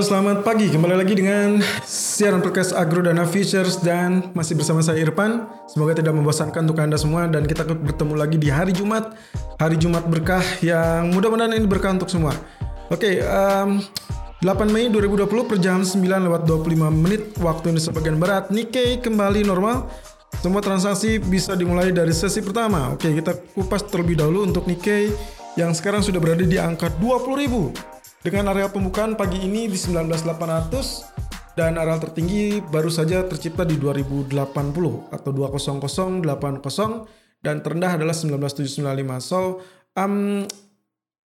Selamat pagi. Kembali lagi dengan siaran podcast Agro Dana Futures dan masih bersama saya Irfan. Semoga tidak membosankan untuk Anda semua dan kita bertemu lagi di hari Jumat. Hari Jumat berkah yang mudah-mudahan ini berkah untuk semua. Oke, um, 8 Mei 2020 per jam 9 lewat 25 menit waktu Indonesia bagian Barat. Nikkei kembali normal. Semua transaksi bisa dimulai dari sesi pertama. Oke, kita kupas terlebih dahulu untuk Nikkei yang sekarang sudah berada di angka 20.000 dengan area pembukaan pagi ini di 19800 dan area tertinggi baru saja tercipta di 2080 atau 20080 dan terendah adalah 19795. So, um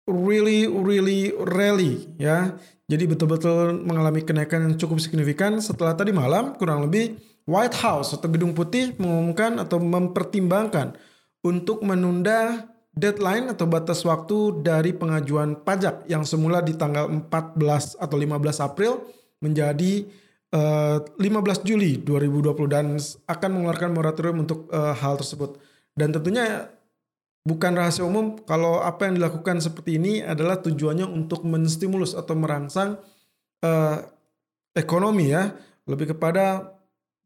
really really rally ya. Jadi betul-betul mengalami kenaikan yang cukup signifikan setelah tadi malam kurang lebih White House atau Gedung Putih mengumumkan atau mempertimbangkan untuk menunda deadline atau batas waktu dari pengajuan pajak yang semula di tanggal 14 atau 15 April menjadi uh, eh, 15 Juli 2020 dan akan mengeluarkan moratorium untuk uh, hal tersebut. Dan tentunya bukan rahasia umum kalau apa yang dilakukan seperti ini adalah tujuannya untuk menstimulus atau merangsang uh, ekonomi ya, lebih kepada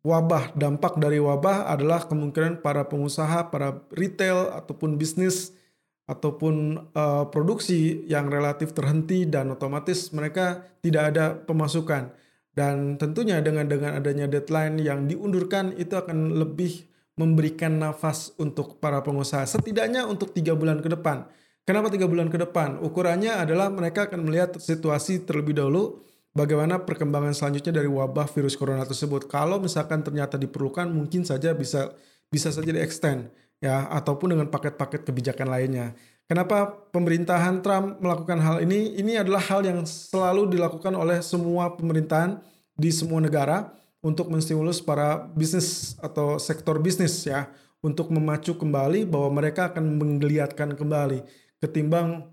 wabah, dampak dari wabah adalah kemungkinan para pengusaha, para retail ataupun bisnis ataupun uh, produksi yang relatif terhenti dan otomatis mereka tidak ada pemasukan. Dan tentunya dengan dengan adanya deadline yang diundurkan itu akan lebih memberikan nafas untuk para pengusaha setidaknya untuk tiga bulan ke depan. Kenapa tiga bulan ke depan? Ukurannya adalah mereka akan melihat situasi terlebih dahulu bagaimana perkembangan selanjutnya dari wabah virus corona tersebut. Kalau misalkan ternyata diperlukan, mungkin saja bisa bisa saja di extend ya ataupun dengan paket-paket kebijakan lainnya. Kenapa pemerintahan Trump melakukan hal ini? Ini adalah hal yang selalu dilakukan oleh semua pemerintahan di semua negara untuk menstimulus para bisnis atau sektor bisnis ya untuk memacu kembali bahwa mereka akan menggeliatkan kembali ketimbang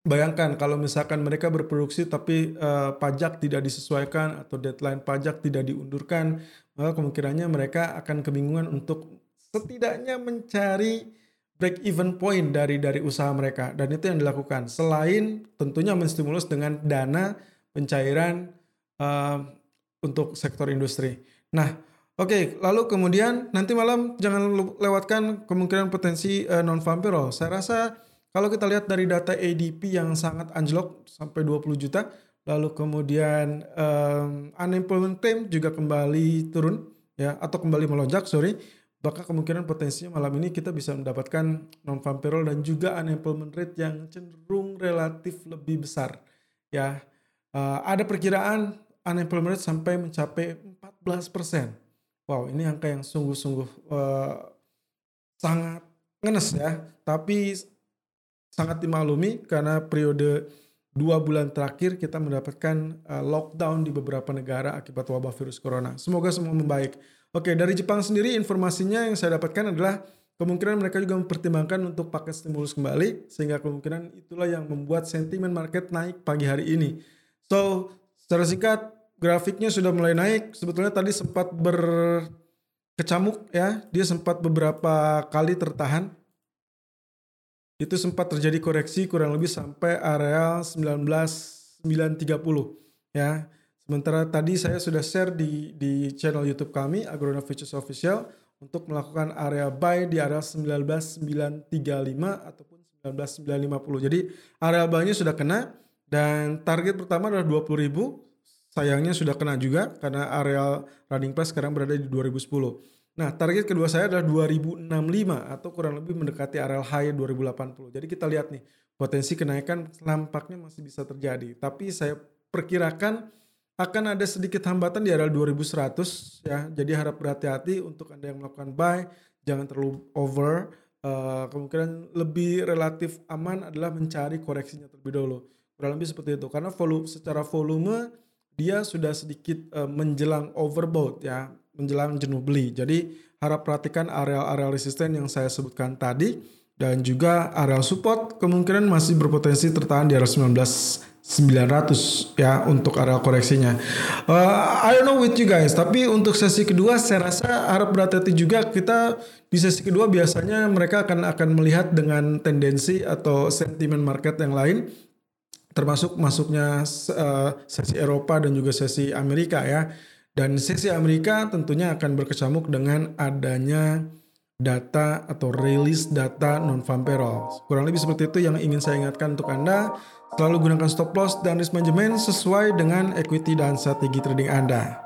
Bayangkan kalau misalkan mereka berproduksi tapi uh, pajak tidak disesuaikan atau deadline pajak tidak diundurkan, maka kemungkinannya mereka akan kebingungan untuk setidaknya mencari break even point dari dari usaha mereka dan itu yang dilakukan selain tentunya menstimulus dengan dana pencairan uh, untuk sektor industri. Nah, oke, okay, lalu kemudian nanti malam jangan lewatkan kemungkinan potensi uh, non farm payroll. Saya rasa kalau kita lihat dari data ADP yang sangat anjlok sampai 20 juta, lalu kemudian um, unemployment claim juga kembali turun ya atau kembali melonjak, sorry. Maka kemungkinan potensinya malam ini kita bisa mendapatkan non farm payroll dan juga unemployment rate yang cenderung relatif lebih besar. Ya, uh, ada perkiraan unemployment rate sampai mencapai 14 persen. Wow, ini angka yang sungguh-sungguh uh, sangat ngenes ya. Tapi sangat dimaklumi karena periode dua bulan terakhir kita mendapatkan uh, lockdown di beberapa negara akibat wabah virus corona. Semoga semua membaik. Oke, dari Jepang sendiri informasinya yang saya dapatkan adalah kemungkinan mereka juga mempertimbangkan untuk pakai stimulus kembali sehingga kemungkinan itulah yang membuat sentimen market naik pagi hari ini. So, secara singkat grafiknya sudah mulai naik. Sebetulnya tadi sempat berkecamuk ya, dia sempat beberapa kali tertahan itu sempat terjadi koreksi kurang lebih sampai area 19930 ya. Sementara tadi saya sudah share di di channel YouTube kami Agrona Futures Official untuk melakukan area buy di area 19935 ataupun 19950. Jadi area buy-nya sudah kena dan target pertama adalah 20.000. Sayangnya sudah kena juga karena area running price sekarang berada di 2010. Nah, target kedua saya adalah 2065 atau kurang lebih mendekati area high 2080. Jadi kita lihat nih, potensi kenaikan nampaknya masih bisa terjadi. Tapi saya perkirakan akan ada sedikit hambatan di area 2100 ya. Jadi harap berhati-hati untuk Anda yang melakukan buy, jangan terlalu over. Uh, kemungkinan lebih relatif aman adalah mencari koreksinya terlebih dahulu. Kurang lebih seperti itu. Karena volume secara volume dia sudah sedikit uh, menjelang overbought ya menjelang jenuh beli. Jadi harap perhatikan area-area resisten yang saya sebutkan tadi dan juga area support kemungkinan masih berpotensi tertahan di area 19 900 ya untuk area koreksinya. Uh, I don't know with you guys, tapi untuk sesi kedua saya rasa harap berhati-hati juga kita di sesi kedua biasanya mereka akan akan melihat dengan tendensi atau sentimen market yang lain termasuk masuknya uh, sesi Eropa dan juga sesi Amerika ya. Dan sesi Amerika tentunya akan berkecamuk dengan adanya data atau rilis data non farm payroll. Kurang lebih seperti itu yang ingin saya ingatkan untuk Anda. Selalu gunakan stop loss dan risk management sesuai dengan equity dan strategi trading Anda.